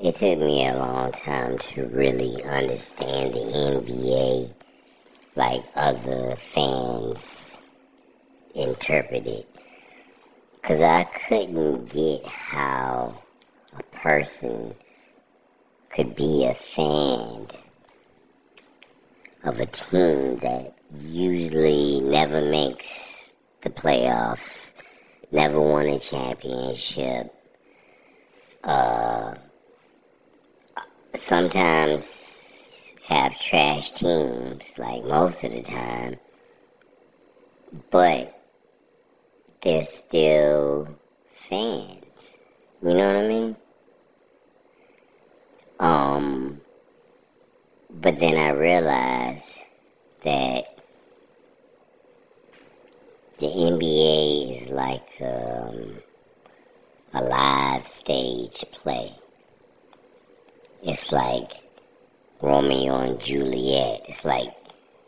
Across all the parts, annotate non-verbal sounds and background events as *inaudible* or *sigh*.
it took me a long time to really understand the NBA like other fans interpret it. Because I couldn't get how a person could be a fan of a team that usually never makes the playoffs, never won a championship, uh, sometimes have trash teams, like most of the time, but they're still fans. You know what I mean? Um, but then I realized that the NBA is like um, a live stage play. It's like Romeo and Juliet. It's like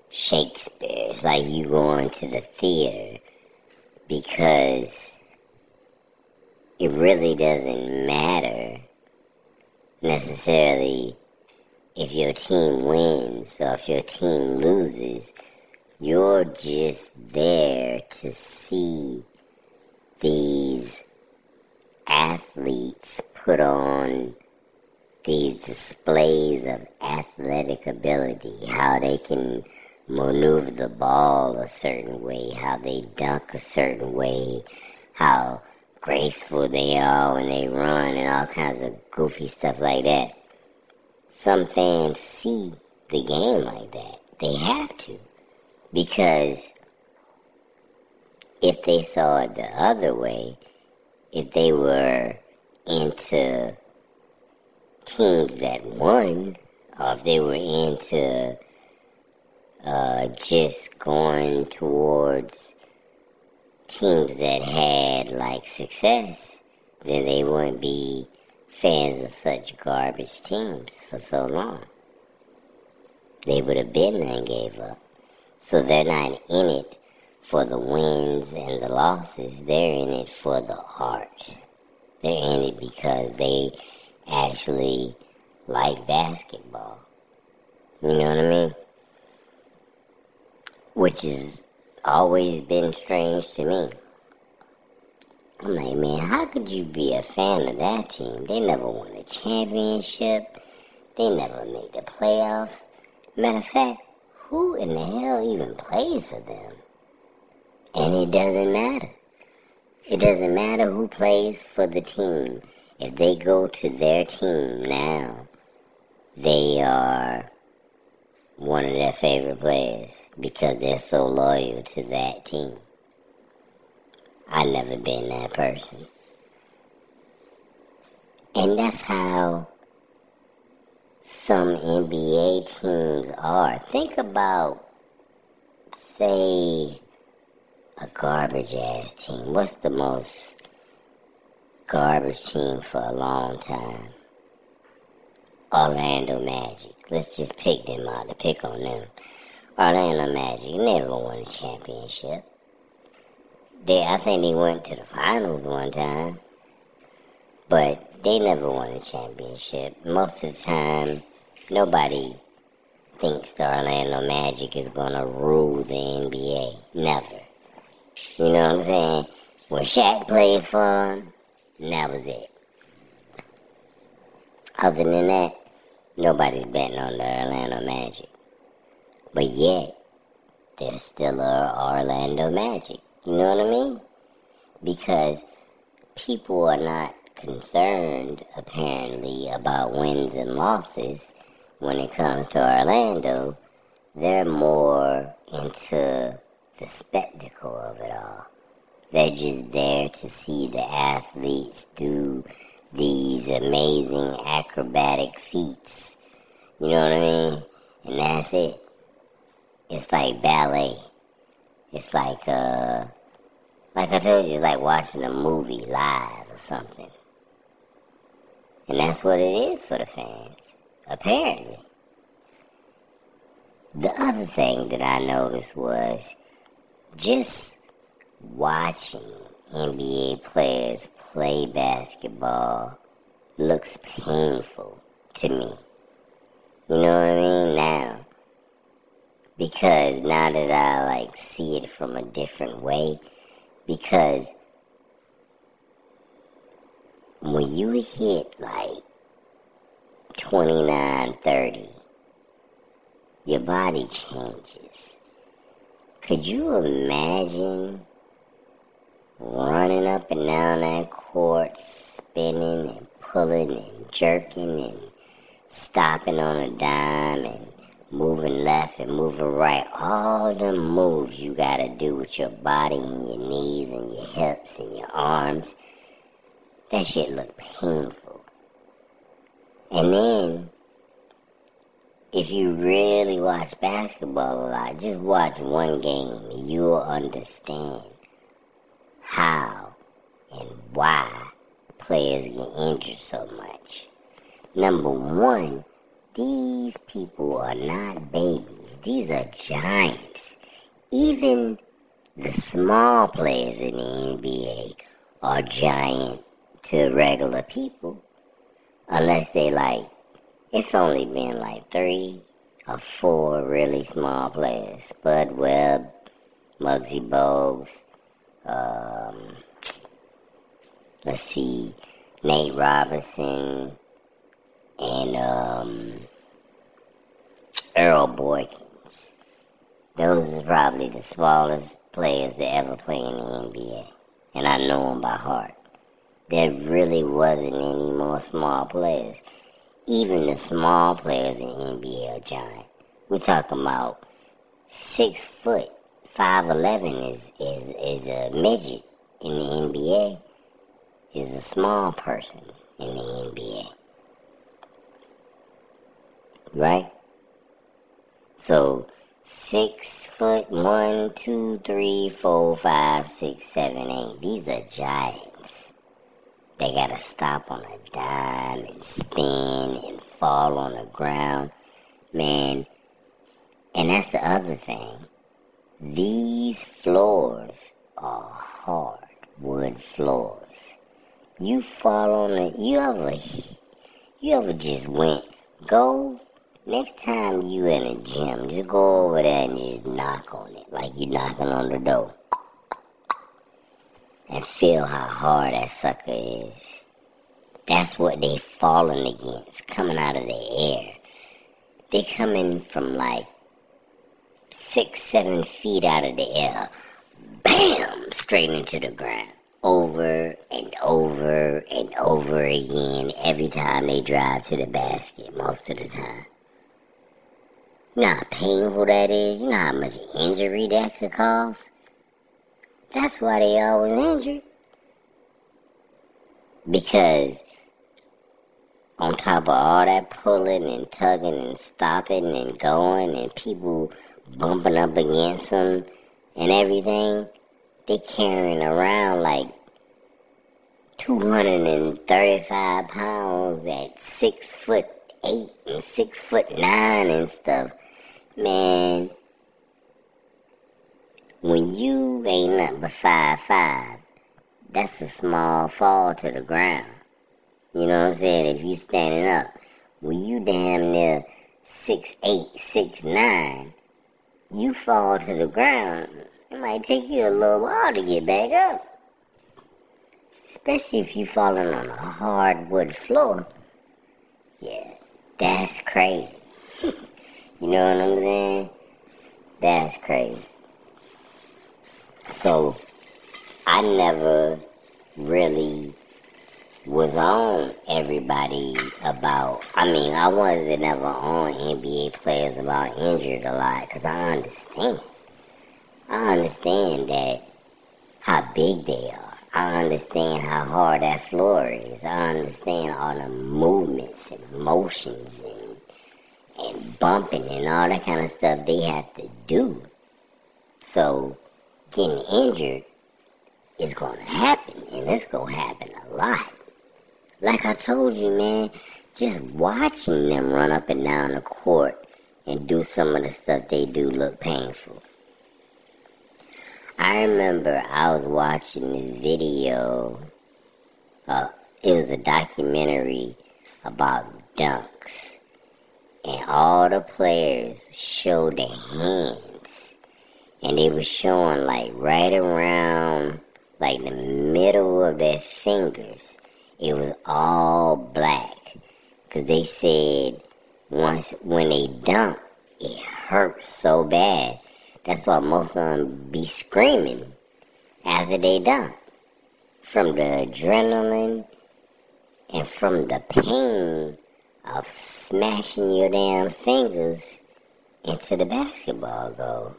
Shakespeare. It's like you going to the theater because it really doesn't matter necessarily if your team wins or if your team loses. You're just there to see these athletes put on these displays of athletic ability, how they can maneuver the ball a certain way, how they dunk a certain way, how graceful they are when they run, and all kinds of goofy stuff like that. Some fans see the game like that. They have to. Because if they saw it the other way, if they were into teams that won, or if they were into uh, just going towards teams that had like success, then they wouldn't be fans of such garbage teams for so long. They would have been and gave up. So they're not in it for the wins and the losses. They're in it for the art. They're in it because they actually like basketball. You know what I mean? Which has always been strange to me. I'm like, man, how could you be a fan of that team? They never won a championship. They never made the playoffs. Matter of fact, who in the hell even plays for them? And it doesn't matter. It doesn't matter who plays for the team. If they go to their team now, they are one of their favorite players because they're so loyal to that team. I never been that person. And that's how some NBA teams are. Think about, say, a garbage ass team. What's the most garbage team for a long time? Orlando Magic. Let's just pick them out to pick on them. Orlando Magic never won a championship. They, I think they went to the finals one time, but they never won a championship. Most of the time, nobody thinks the Orlando Magic is gonna rule the NBA. Never. You know what I'm saying? When Shaq played for them, that was it. Other than that, nobody's betting on the Orlando Magic. But yet, they're still a Orlando Magic. You know what I mean? Because people are not concerned, apparently, about wins and losses when it comes to Orlando. They're more into the spectacle of it all. They're just there to see the athletes do these amazing acrobatic feats. You know what I mean? And that's it. It's like ballet. It's like uh like I told you, it's like watching a movie live or something. And that's what it is for the fans, apparently. The other thing that I noticed was just watching NBA players play basketball looks painful to me. You know what I mean? Now. Because now that I like see it from a different way, because when you hit like 29, 30, your body changes. Could you imagine running up and down that court, spinning and pulling and jerking and stopping on a dime and moving left and moving right. All the moves you gotta do with your body and your knees and your hips and your arms. That shit look painful. And then, if you really watch basketball a lot, just watch one game you'll understand how and why players get injured so much. Number one, these people are not babies. These are giants. Even the small players in the NBA are giant to regular people. Unless they like, it's only been like three or four really small players. Spud Webb, Muggsy Bogues, um, let's see, Nate Robinson, and um, Earl Boykins. Those are probably the smallest players to ever play in the NBA, and I know them by heart. There really wasn't any more small players. Even the small players in NBA are giant. We're talking about six foot, five eleven is is is a midget in the NBA. Is a small person in the NBA right? So six foot one, two, three, four, five, six, seven, eight. These are giants. They gotta stop on a dime and spin and fall on the ground. Man, and that's the other thing. These floors are hardwood floors. You fall on it. You ever, you ever just went, go Next time you in a gym, just go over there and just knock on it like you knocking on the door. And feel how hard that sucker is. That's what they falling against, coming out of the air. They coming from like six, seven feet out of the air. Bam! Straight into the ground. Over and over and over again every time they drive to the basket, most of the time. You know how painful that is? You know how much injury that could cause? That's why they always injured. Because on top of all that pulling and tugging and stopping and going and people bumping up against them and everything, they carrying around like 235 pounds at six foot eight and six foot nine and stuff. Man, when you ain't nothing but five five, that's a small fall to the ground. You know what I'm saying? If you standing up, when you damn near six eight, six nine, you fall to the ground. It might take you a little while to get back up. Especially if you're falling on a hardwood floor. Yeah, that's crazy. *laughs* You know what I'm saying? That's crazy. So, I never really was on everybody about, I mean, I wasn't ever on NBA players about injured a lot because I understand. I understand that how big they are. I understand how hard that floor is. I understand all the movements and motions and and bumping and all that kind of stuff they have to do. So getting injured is going to happen, and it's going to happen a lot. Like I told you, man, just watching them run up and down the court and do some of the stuff they do look painful. I remember I was watching this video. Uh, it was a documentary about dunks, and all the players showed their hands, and they were showing like right around like the middle of their fingers. It was all black, cause they said once when they dunk, it hurts so bad. That's why most of them be screaming after they dunk from the adrenaline and from the pain of smashing your damn fingers into the basketball goal.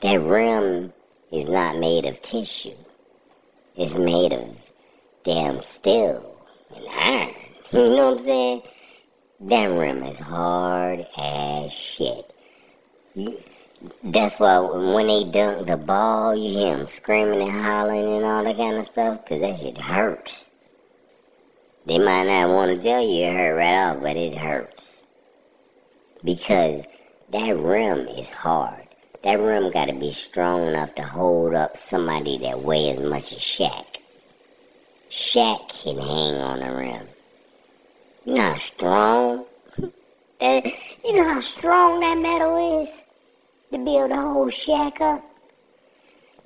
That rim is not made of tissue. It's made of damn steel and iron. *laughs* You know what I'm saying? That rim is hard as shit. That's why when they dunk the ball, you hear them screaming and hollering and all that kind of stuff, because that shit hurts. They might not want to tell you it hurt right off, but it hurts. Because that rim is hard. That rim got to be strong enough to hold up somebody that weighs as much as Shaq. Shaq can hang on the rim. You know how strong? *laughs* Eh, you know how strong that metal is? To build a whole Shaq up?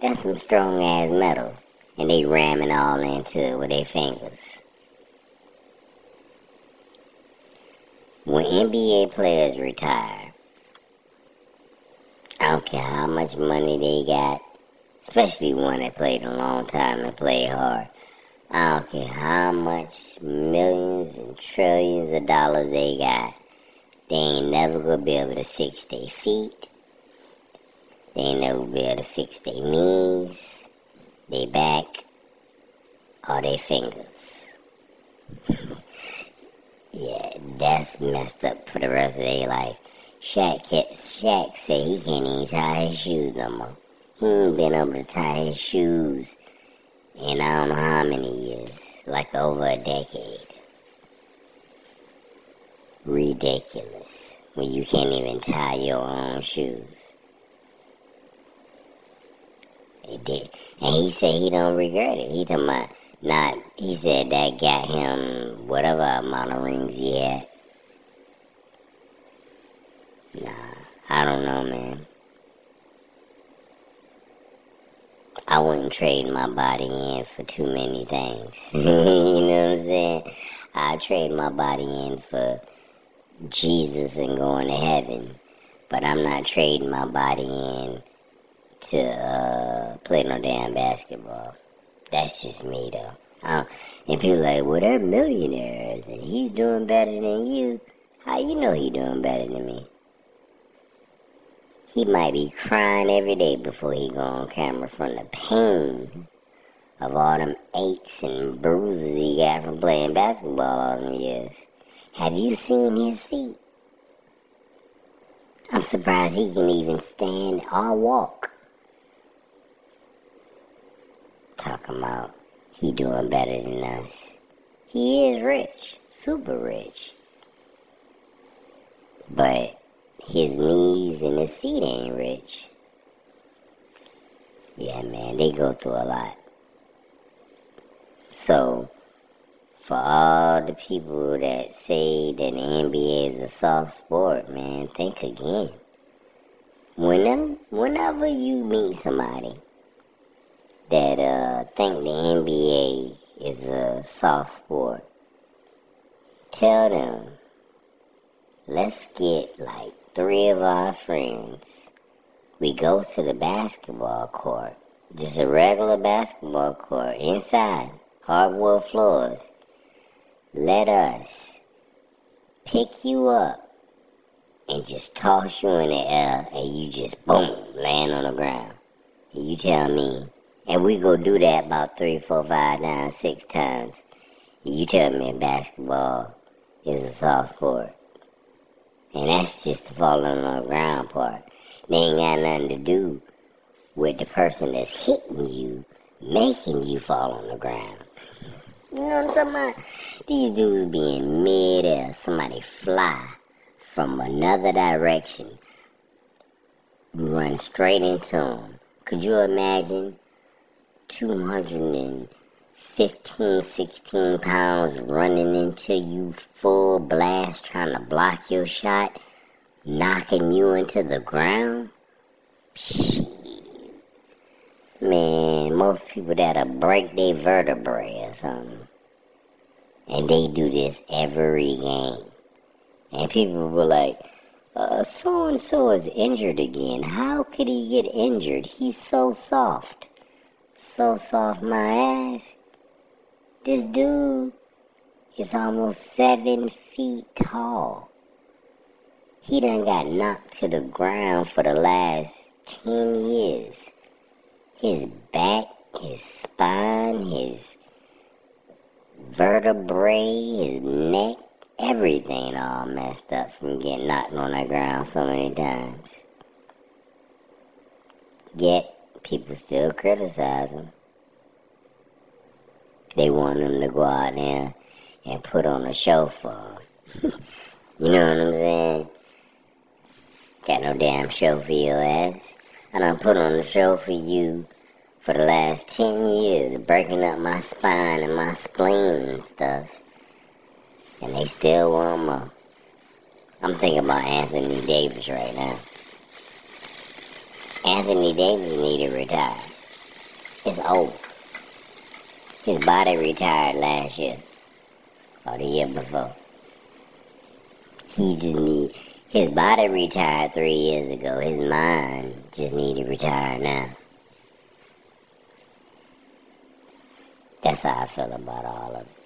That's some strong ass metal. And they ram it all into it with their fingers. When NBA players retire, I don't care how much money they got, especially one that played a long time and played hard. I don't care how much millions and trillions of dollars they got. They ain't never gonna be able to fix their feet. They ain't never be able to fix their knees, their back, or their fingers. yeah, that's messed up for the rest of their life. Shaq, Shaq said he can't even tie his shoes no more. He ain't been able to tie his shoes in I don't know how many years, like over a decade. Ridiculous. When you can't even tie your own shoes. He did. And he said he don't regret it. He talking about not, he said that got him whatever amount of rings he had. Nah, I don't know, man. I wouldn't trade my body in for too many things. *laughs* you know what I'm saying? I'd trade my body in for Jesus and going to heaven. But I'm not trading my body in to uh, play no damn basketball. That's just me though. Uh, and people like, well, they're millionaires and he's doing better than you. How you know he doing better than me? He might be crying every day before he go on camera from the pain of all them aches and bruises he got from playing basketball all them years. Have you seen his feet? I'm surprised he can even stand or walk. Talking about he doing better than us. He is rich, super rich. But his knees and his feet ain't rich. Yeah, man, they go through a lot. So, for all the people that say that the NBA is a soft sport, man, think again. Whenever, whenever you meet somebody that uh, think the NBA is a soft sport, tell them, let's get like three of our friends, we go to the basketball court, just a regular basketball court, inside, hardwood floors. Let us pick you up and just toss you in the air and you just boom, land on the ground. And you tell me, and we go do that about three, four, five, nine, six times. And you tell me basketball is a soft sport. And that's just falling on the ground part. They ain't got nothing to do with the person that's hitting you, making you fall on the ground. You know what I'm talking about? These dudes be in midair, somebody fly from another direction, run straight into them. Could you imagine 250 15, 16 pounds running into you full blast trying to block your shot, knocking you into the ground? Man, most people that'll break their vertebrae or something. And they do this every game. And people were like, so and so is injured again. How could he get injured? He's so soft. So soft, my ass. This dude is almost seven feet tall. He done got knocked to the ground for the last ten years. His back, his spine, his vertebrae, his neck, everything all messed up from getting knocked on the ground so many times. Yet, people still criticize him. They want him to go out there and put on a show for him. *laughs* you know what I'm saying? Got no damn show for your ass. And I put on a show for you for the last 10 years, breaking up my spine and my spleen and stuff. And they still want more. I'm thinking about Anthony Davis right now. Anthony Davis need to retire. It's old. His body retired last year. Or the year before. He just need his body retired three years ago. His mind just need to retire now. That's how I feel about all of it.